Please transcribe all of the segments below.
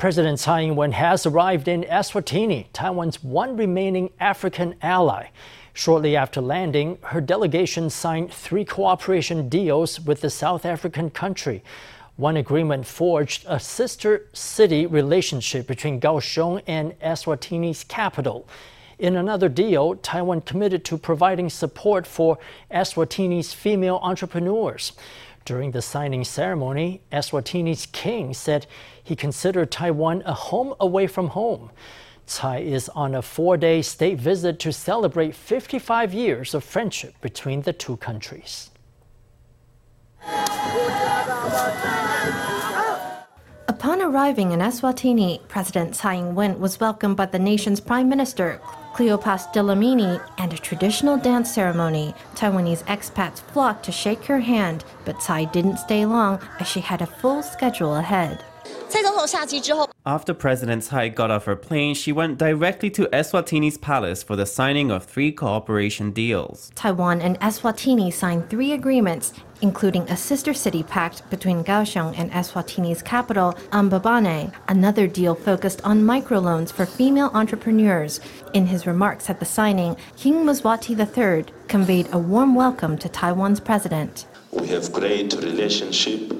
President Tsai Ing-wen has arrived in Eswatini, Taiwan's one remaining African ally. Shortly after landing, her delegation signed three cooperation deals with the South African country. One agreement forged a sister city relationship between Kaohsiung and Eswatini's capital. In another deal, Taiwan committed to providing support for Eswatini's female entrepreneurs. During the signing ceremony, Eswatini's king said he considered Taiwan a home away from home. Tsai is on a four day state visit to celebrate 55 years of friendship between the two countries. Upon arriving in Eswatini, President Tsai Ing-wen was welcomed by the nation's prime minister, Cleopas Dlamini, and a traditional dance ceremony. Taiwanese expats flocked to shake her hand, but Tsai didn't stay long as she had a full schedule ahead. After President Tsai got off her plane, she went directly to Eswatini's palace for the signing of three cooperation deals. Taiwan and Eswatini signed three agreements, including a sister city pact between Kaohsiung and Eswatini's capital, Mbabane. Another deal focused on microloans for female entrepreneurs. In his remarks at the signing, King Mswati III conveyed a warm welcome to Taiwan's president. We have great relationship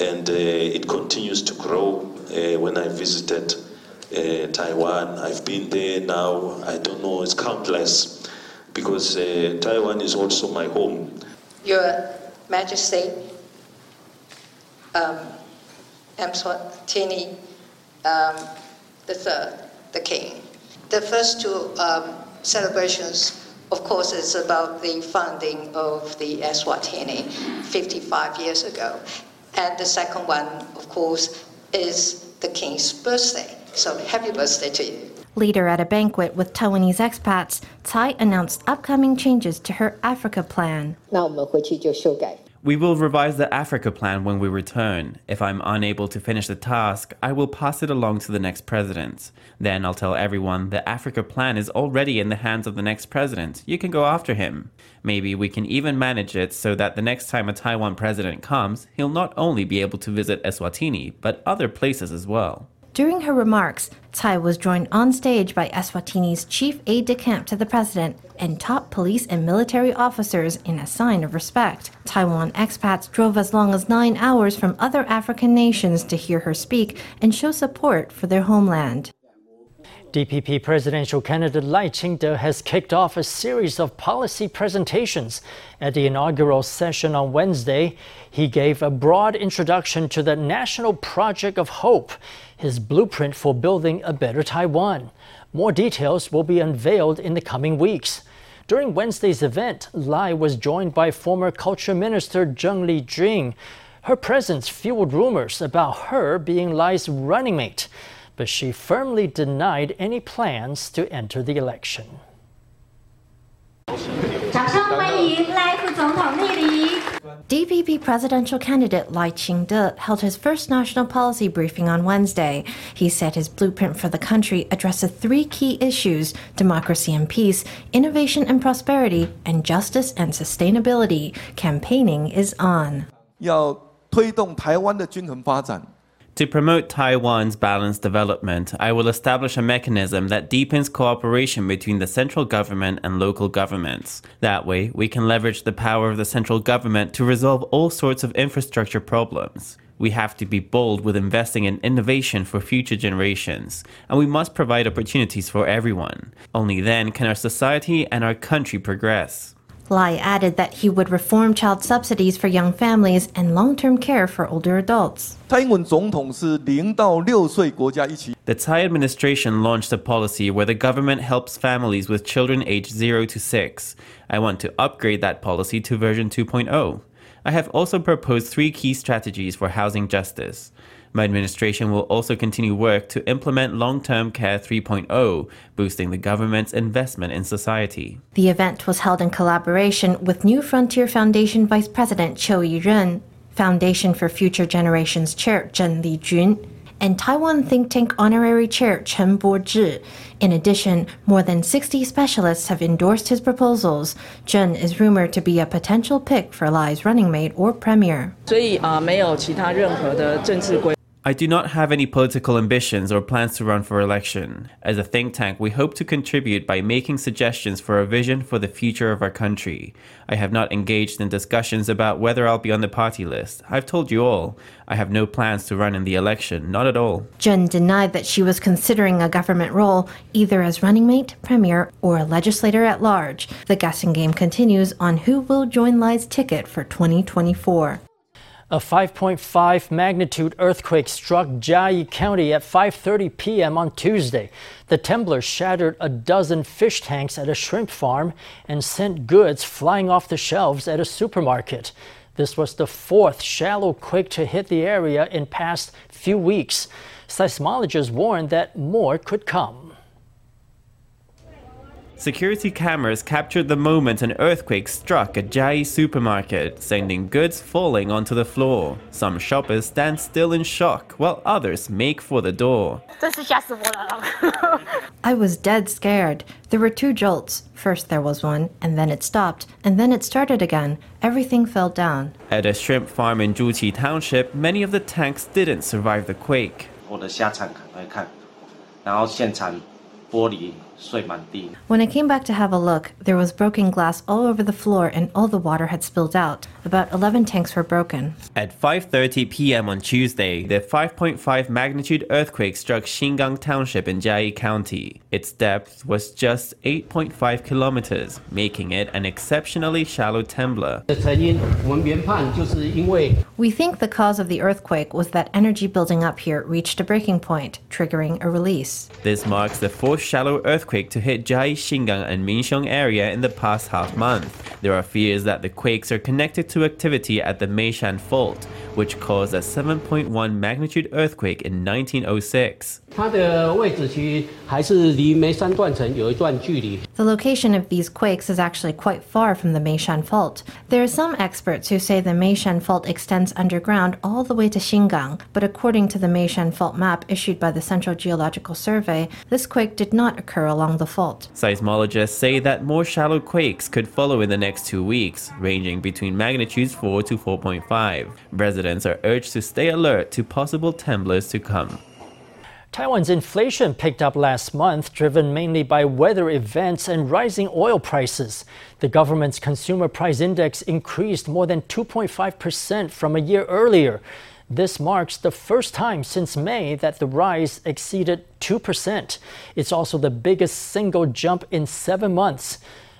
and uh, it continues to grow. Uh, when I visited uh, Taiwan, I've been there now, I don't know, it's countless because Taiwan is also my home. Your Majesty, um, Mswatini um, the third, the king. The first two um, celebrations, of course, is about the founding of the Eswatini 55 years ago. And the second one, of course, is the king's birthday. So happy birthday to you. Later at a banquet with Taiwanese expats, Tsai announced upcoming changes to her Africa plan. 那我们回去就修改 we will revise the Africa plan when we return. If I'm unable to finish the task, I will pass it along to the next president. Then I'll tell everyone the Africa plan is already in the hands of the next president. You can go after him. Maybe we can even manage it so that the next time a Taiwan president comes, he'll not only be able to visit Eswatini, but other places as well. During her remarks, Tsai was joined on stage by Eswatini's chief aide de camp to the president and top police and military officers in a sign of respect. Taiwan expats drove as long as nine hours from other African nations to hear her speak and show support for their homeland. DPP presidential candidate Lai Ching-te has kicked off a series of policy presentations. At the inaugural session on Wednesday, he gave a broad introduction to the National Project of Hope, his blueprint for building a better Taiwan. More details will be unveiled in the coming weeks. During Wednesday's event, Lai was joined by former Culture Minister Zheng Li-jun. Her presence fueled rumors about her being Lai's running mate but she firmly denied any plans to enter the election. DPP presidential candidate Lai Ching-te held his first national policy briefing on Wednesday. He said his blueprint for the country addresses three key issues: democracy and peace, innovation and prosperity, and justice and sustainability. Campaigning is on. 要推动台湾的均衡发展。 To promote Taiwan's balanced development, I will establish a mechanism that deepens cooperation between the central government and local governments. That way, we can leverage the power of the central government to resolve all sorts of infrastructure problems. We have to be bold with investing in innovation for future generations, and we must provide opportunities for everyone. Only then can our society and our country progress. Lai added that he would reform child subsidies for young families and long term care for older adults. The Tsai administration launched a policy where the government helps families with children aged 0 to 6. I want to upgrade that policy to version 2.0. I have also proposed three key strategies for housing justice. My administration will also continue work to implement Long Term Care 3.0, boosting the government's investment in society. The event was held in collaboration with New Frontier Foundation Vice President Qiu Yiren, Foundation for Future Generations Chair Zheng Li-jun, and Taiwan think tank honorary chair Chen Bo-zhi. In addition, more than 60 specialists have endorsed his proposals. Zheng is rumored to be a potential pick for Lai's running mate or premier. 所以啊，没有其他任何的政治规。 I do not have any political ambitions or plans to run for election. As a think tank, we hope to contribute by making suggestions for a vision for the future of our country. I have not engaged in discussions about whether I'll be on the party list. I've told you all. I have no plans to run in the election, not at all. Jen denied that she was considering a government role, either as running mate, premier, or a legislator at large. The guessing game continues on who will join Lai's ticket for 2024. A 5.5 magnitude earthquake struck Chiayi County at 5:30 p.m. on Tuesday. The temblor shattered a dozen fish tanks at a shrimp farm and sent goods flying off the shelves at a supermarket. This was the fourth shallow quake to hit the area in past few weeks. Seismologists warned that more could come. Security cameras captured the moment an earthquake struck a Chiayi supermarket, sending goods falling onto the floor. Some shoppers stand still in shock, while others make for the door. I was dead scared. There were two jolts. First there was one, and then it stopped, and then it started again. Everything fell down. At a shrimp farm in Juqi Township, many of the tanks didn't survive the quake. 我的虾场赶快看，然后现场玻璃 when I came back to have a look, there was broken glass all over the floor and all the water had spilled out. About 11 tanks were broken. At 5:30 p.m. on Tuesday, the 5.5 magnitude earthquake struck Xingang Township in Chiayi County. Its depth was just 8.5 kilometers, making it an exceptionally shallow temblor. We think the cause of the earthquake was that energy building up here reached a breaking point, triggering a release. This marks the fourth shallow earthquake earthquake to hit Chiayi, Xingang, and Minxiong area in the past half month. There are fears that the quakes are connected to activity at the Meishan Fault, which caused a 7.1 magnitude earthquake in 1906. The location of these quakes is actually quite far from the Meishan Fault. There are some experts who say the Meishan Fault extends underground all the way to Xingang, but according to the Meishan Fault map issued by the Central Geological Survey, this quake did not occur along the fault. Seismologists say that more shallow quakes could follow in the next two weeks, ranging between magnitudes 4 to 4.5. Residents are urged to stay alert to possible temblors to come. Taiwan's inflation picked up last month, driven mainly by weather events and rising oil prices. The government's consumer price index increased more than 2.5% from a year earlier. This marks the first time since May that the rise exceeded 2%. It's also the biggest single jump in seven months.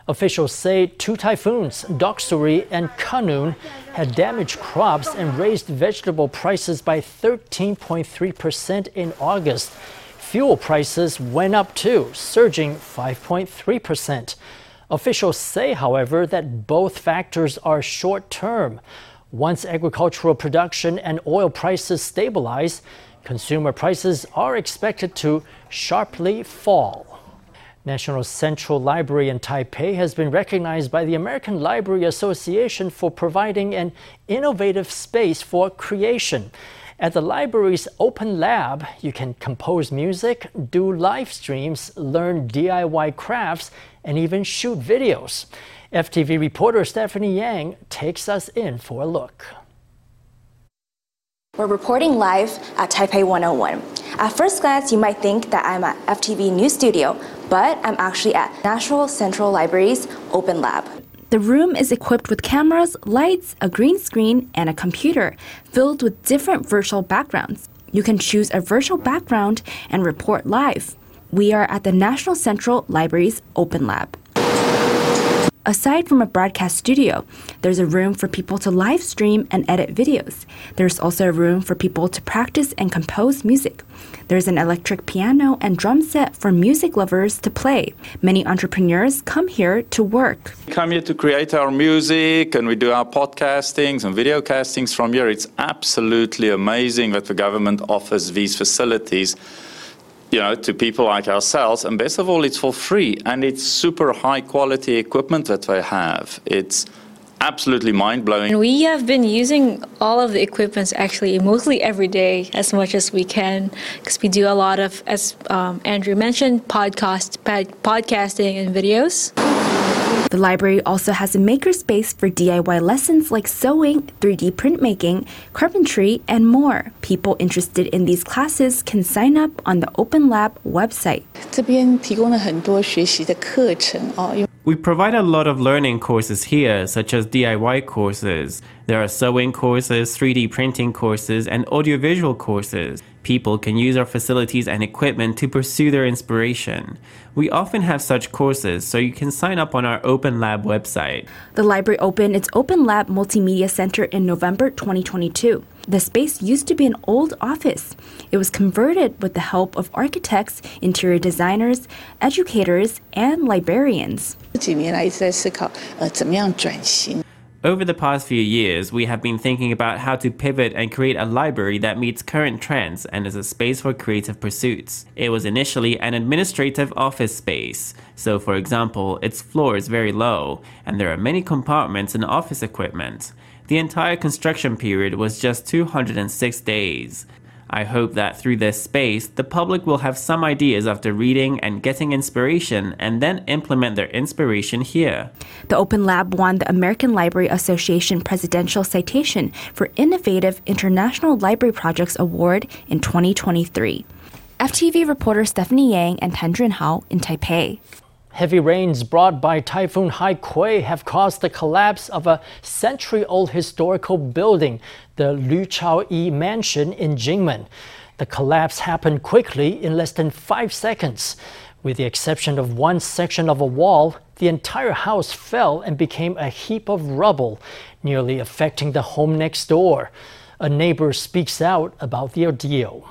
Officials say two typhoons, Doksuri and Khanun, had damaged crops and raised vegetable prices by 13.3% in August. Fuel prices went up too, surging 5.3%. Officials say, however, that both factors are short term. Once agricultural production and oil prices stabilize, consumer prices are expected to sharply fall. National Central Library in Taipei has been recognized by the American Library Association for providing an innovative space for creation. At the library's open lab, you can compose music, do live streams, learn DIY crafts, and even shoot videos. FTV reporter Stephanie Yang takes us in for a look. We're reporting live at Taipei 101. At first glance, you might think that I'm at FTV News Studio, but I'm actually at National Central Library's Open Lab. The room is equipped with cameras, lights, a green screen, and a computer filled with different virtual backgrounds. You can choose a virtual background and report live. We are at the National Central Library's Open Lab. Aside from a broadcast studio, there's a room for people to live stream and edit videos. There's also a room for people to practice and compose music. There's an electric piano and drum set for music lovers to play. Many entrepreneurs come here to work. We come here to create our music and we do our podcastings and video castings from here. It's absolutely amazing that the government offers these facilities, you know, to people like ourselves. And best of all, it's for free and it's super high quality equipment that they have. It's absolutely mind blowing. We have been using all of the equipments actually mostly every day as much as we can because we do a lot of, as um, Andrew mentioned, podcast, pod- podcasting and videos. The library also has a makerspace for DIY lessons like sewing, 3D printmaking, carpentry, and more. People interested in these classes can sign up on the Open Lab website. We provide a lot of learning courses here, such as DIY courses. There are sewing courses, 3D printing courses, and audiovisual courses. People can use our facilities and equipment to pursue their inspiration. We often have such courses, so you can sign up on our Open Lab website. The library opened its Open Lab Multimedia Center in November 2022. The space used to be an old office. It was converted with the help of architects, interior designers, educators, and librarians. 这几年来一直在思考，呃，怎么样转型。 Over the past few years, we have been thinking about how to pivot and create a library that meets current trends and is a space for creative pursuits. It was initially an administrative office space. So, for example, its floor is very low, and there are many compartments and office equipment. The entire construction period was just 206 days. I hope that through this space, the public will have some ideas after reading and getting inspiration and then implement their inspiration here. The Open Lab won the American Library Association Presidential Citation for Innovative International Library Projects Award in 2023. FTV reporter Stephanie Yang and Tan Hao in Taipei. Heavy rains brought by Typhoon Haikui have caused the collapse of a century old historical building, the Lü Chao Yi Mansion in Kinmen. The collapse happened quickly in less than five seconds. With the exception of one section of a wall, the entire house fell and became a heap of rubble, nearly affecting the home next door. A neighbor speaks out about the ordeal.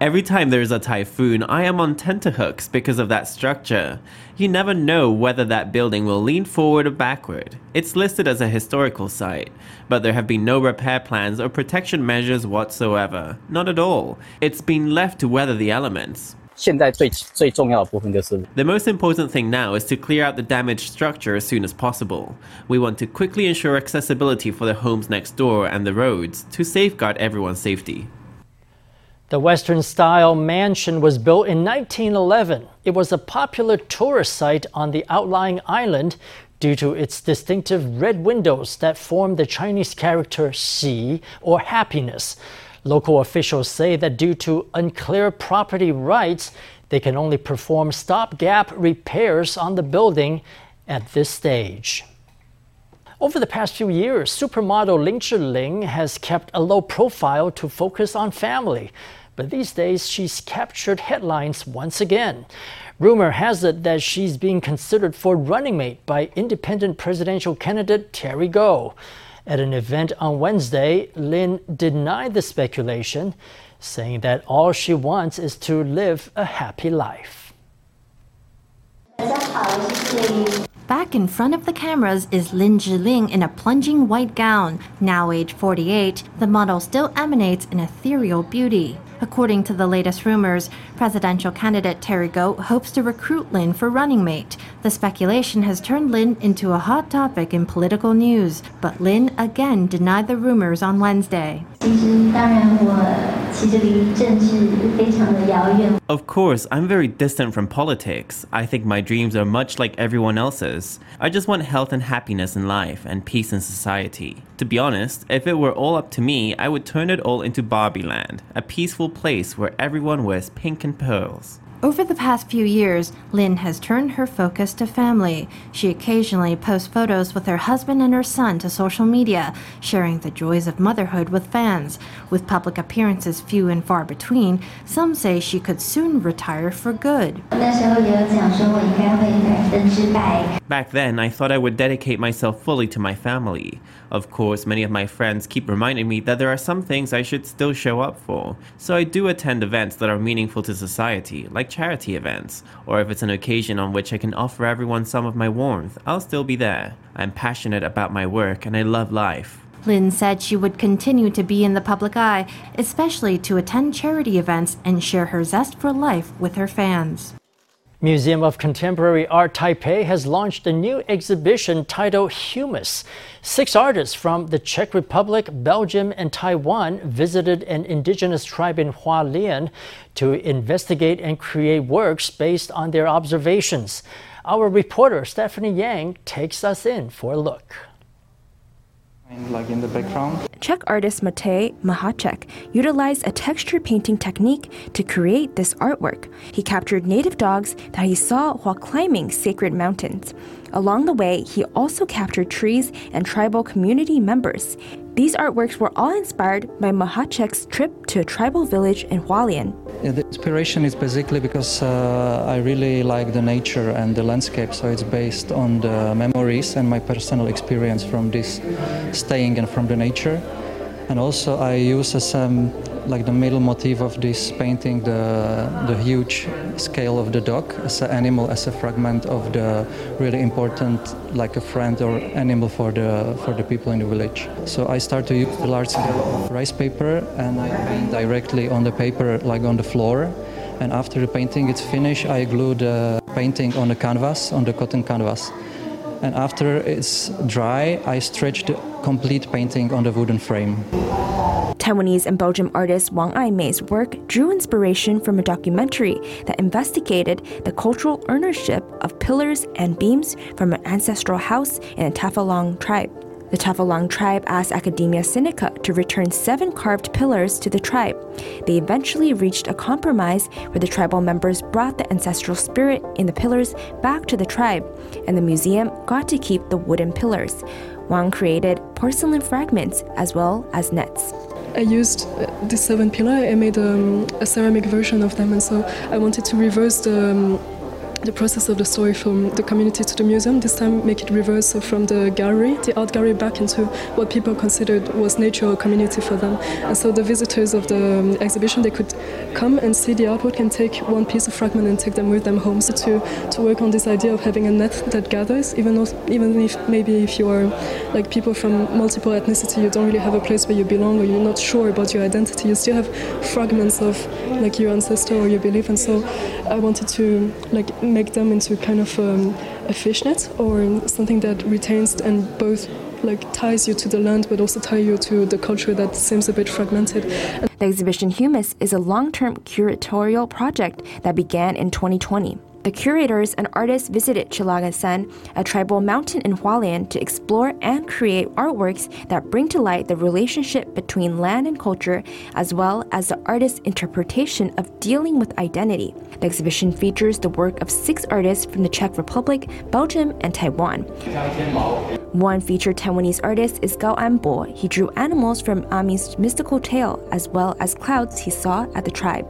Every time there is a typhoon, I am on tenterhooks because of that structure. You never know whether that building will lean forward or backward. It's listed as a historical site, but there have been no repair plans or protection measures whatsoever. Not at all. It's been left to weather the elements. The most important thing now is to clear out the damaged structure as soon as possible. We want to quickly ensure accessibility for the homes next door and the roads to safeguard everyone's safety. The Western style mansion was built in 1911. It was a popular tourist site on the outlying island due to its distinctive red windows that form the Chinese character Xi or happiness. Local officials say that due to unclear property rights, they can only perform stopgap repairs on the building at this stage. Over the past few years, supermodel Lin Zhiling has kept a low profile to focus on family. But these days, she's captured headlines once again. Rumor has it that she's being considered for running mate by independent presidential candidate Terry Gou. At an event on Wednesday, Lin denied the speculation, saying that all she wants is to live a happy life. Back in front of the cameras is Lin Zhiling in a plunging white gown. Now age 48, the model still emanates an ethereal beauty. According to the latest rumors, presidential candidate Terry Gou hopes to recruit Lin for running mate. The speculation has turned Lin into a hot topic in political news, but Lin again denied the rumors on Wednesday. Mm-hmm. Of course, I'm very distant from politics. I think my dreams are much like everyone else's. I just want health and happiness in life and peace in society. To be honest, if it were all up to me, I would turn it all into Barbie Land, a peaceful place where everyone wears pink and pearls. Over the past few years, Lin has turned her focus to family. She occasionally posts photos with her husband and her son to social media, sharing the joys of motherhood with fans. With public appearances few and far between, some say she could soon retire for good. Back then, I thought I would dedicate myself fully to my family. Of course, many of my friends keep reminding me that there are some things I should still show up for, so I do attend events that are meaningful to society, like charity events, or if it's an occasion on which I can offer everyone some of my warmth, I'll still be there. I'm passionate about my work and I love life. Lin said she would continue to be in the public eye, especially to attend charity events and share her zest for life with her fans. Museum of Contemporary Art Taipei has launched a new exhibition titled Humus. Six artists from the Czech Republic, Belgium, and Taiwan visited an indigenous tribe in Hualien to investigate and create works based on their observations. Our reporter Stephanie Yang takes us in for a look. Like in the background. Czech artist Matej Mahacek utilized a texture painting technique to create this artwork. He captured native dogs that he saw while climbing sacred mountains. Along the way, he also captured trees and tribal community members. These artworks were all inspired by Mahacek's trip to a tribal village in Hualien. Yeah, the inspiration is basically because uh, I really like the nature and the landscape, so it's based on the memories and my personal experience from this staying and from the nature. And also, I use as um, like the middle motif of this painting the the huge scale of the dog as an animal as a fragment of the really important like a friend or animal for the for the people in the village. So i start to use the large scale of rice paper and i paint directly on the paper like on the floor. And after the painting is finished i glue the painting on the canvas on the cotton canvas and after it's dry i stretch the complete painting on the wooden frame Taiwanese and Belgian artist Wang Ai-mei's work drew inspiration from a documentary that investigated the cultural ownership of pillars and beams from an ancestral house in the Tafalong tribe. The Tafalong tribe asked Academia Sinica to return seven carved pillars to the tribe. They eventually reached a compromise where the tribal members brought the ancestral spirit in the pillars back to the tribe, and the museum got to keep the wooden pillars. Wang created porcelain fragments as well as nets. I used the seven pillar. I made um, a ceramic version of them, and so I wanted to reverse the. Um, the process of the story from the community to the museum. This time, make it reverse from the gallery, the art gallery, back into what people considered was nature or community for them. And so the visitors of the um, exhibition they could come and see the artwork and take one piece of fragment and take them with them home. So to to work on this idea of having a net that gathers, even though, even if maybe if you are like people from multiple ethnicity, you don't really have a place where you belong or you're not sure about your identity. You still have fragments of like your ancestor or your belief. And so I wanted to like make them into kind of um, a fishnet or something that retains and both like ties you to the land but also tie you to the culture that seems a bit fragmented. The exhibition Humus is a long-term curatorial project that began in 2020. The curators and artists visited Chilangasan, a tribal mountain in Hualien, to explore and create artworks that bring to light the relationship between land and culture, as well as the artist's interpretation of dealing with identity. The exhibition features the work of six artists from the Czech Republic, Belgium, and Taiwan. One featured Taiwanese artist is Gao Anbo. He drew animals from Ami's mystical tale, as well as clouds he saw at the tribe.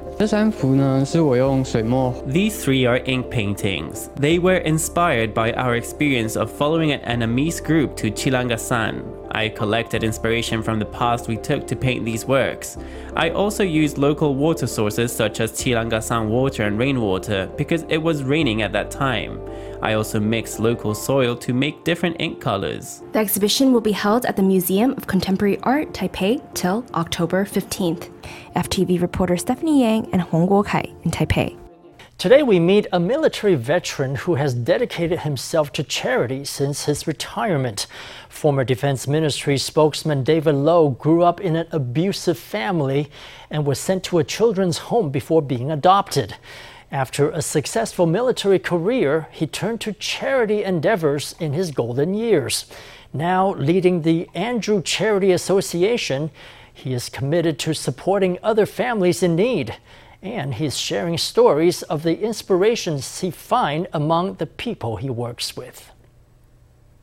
These three are ink paintings. They were inspired by our experience of following an Annamese group to Chilangasan. I collected inspiration from the past we took to paint these works. I also used local water sources such as Chilangasan water and rainwater because it was raining at that time. I also mixed local soil to make different ink colors. The exhibition will be held at the Museum of Contemporary Art, Taipei, till October 15th. FTV reporter Stephanie Yang and Hong Guokai in Taipei. Today, we meet a military veteran who has dedicated himself to charity since his retirement. Former Defense Ministry spokesman David Lowe grew up in an abusive family and was sent to a children's home before being adopted. After a successful military career, he turned to charity endeavors in his golden years. Now leading the Andrew Charity Association, he is committed to supporting other families in need and he's sharing stories of the inspirations he finds among the people he works with.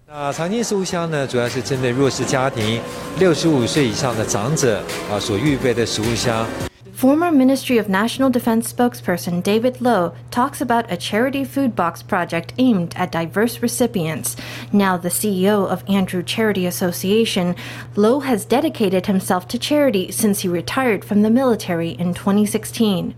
那常见食物箱呢，主要是针对弱势家庭、六十五岁以上的长者啊所预备的食物箱。 Former Ministry of National Defense spokesperson David Lowe talks about a charity food box project aimed at diverse recipients. Now the CEO of Andrew Charity Association, Lowe has dedicated himself to charity since he retired from the military in 2016.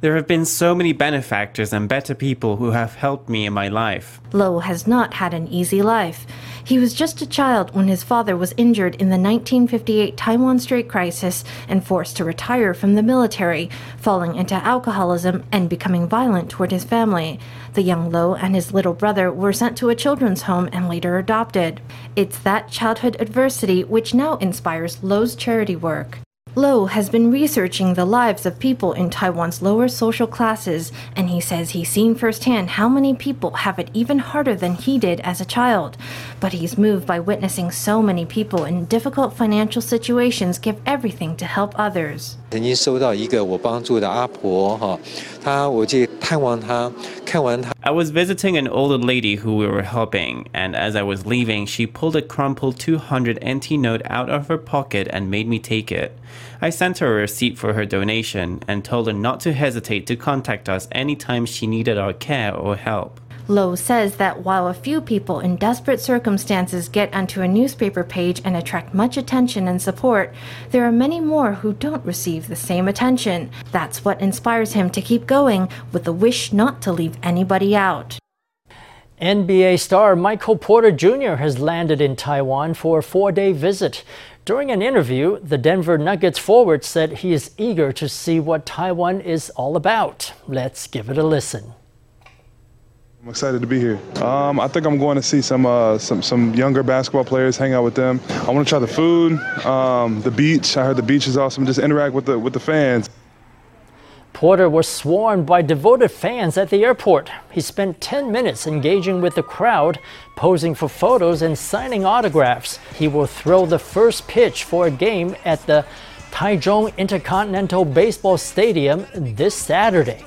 There have been so many benefactors and better people who have helped me in my life. Lowe has not had an easy life. He was just a child when his father was injured in the 1958 Taiwan Strait crisis and forced to retire from the military, falling into alcoholism and becoming violent toward his family. The young Lo and his little brother were sent to a children's home and later adopted. It's that childhood adversity which now inspires Lo's charity work. Lo has been researching the lives of people in Taiwan's lower social classes, and he says he's seen firsthand how many people have it even harder than he did as a child. But he's moved by witnessing so many people in difficult financial situations give everything to help others. 曾经收到一个我帮助的阿婆哈，她我去探望她，看完她。I was visiting an older lady who we were helping, and as I was leaving, she pulled a crumpled 200 NT note out of her pocket and made me take it. I sent her a receipt for her donation and told her not to hesitate to contact us anytime she needed our care or help. Lowe says that while a few people in desperate circumstances get onto a newspaper page and attract much attention and support, there are many more who don't receive the same attention. That's what inspires him to keep going with the wish not to leave anybody out. NBA star Michael Porter Jr. has landed in Taiwan for a four day visit. During an interview, the Denver Nuggets forward said he is eager to see what Taiwan is all about. Let's give it a listen. I'm excited to be here. Um, I think I'm going to see some uh, some some younger basketball players, hang out with them. I want to try the food, um, the beach. I heard the beach is awesome. Just interact with the with the fans. Porter was swarmed by devoted fans at the airport. He spent 10 minutes engaging with the crowd, posing for photos and signing autographs. He will throw the first pitch for a game at the Taichung Intercontinental Baseball Stadium this Saturday.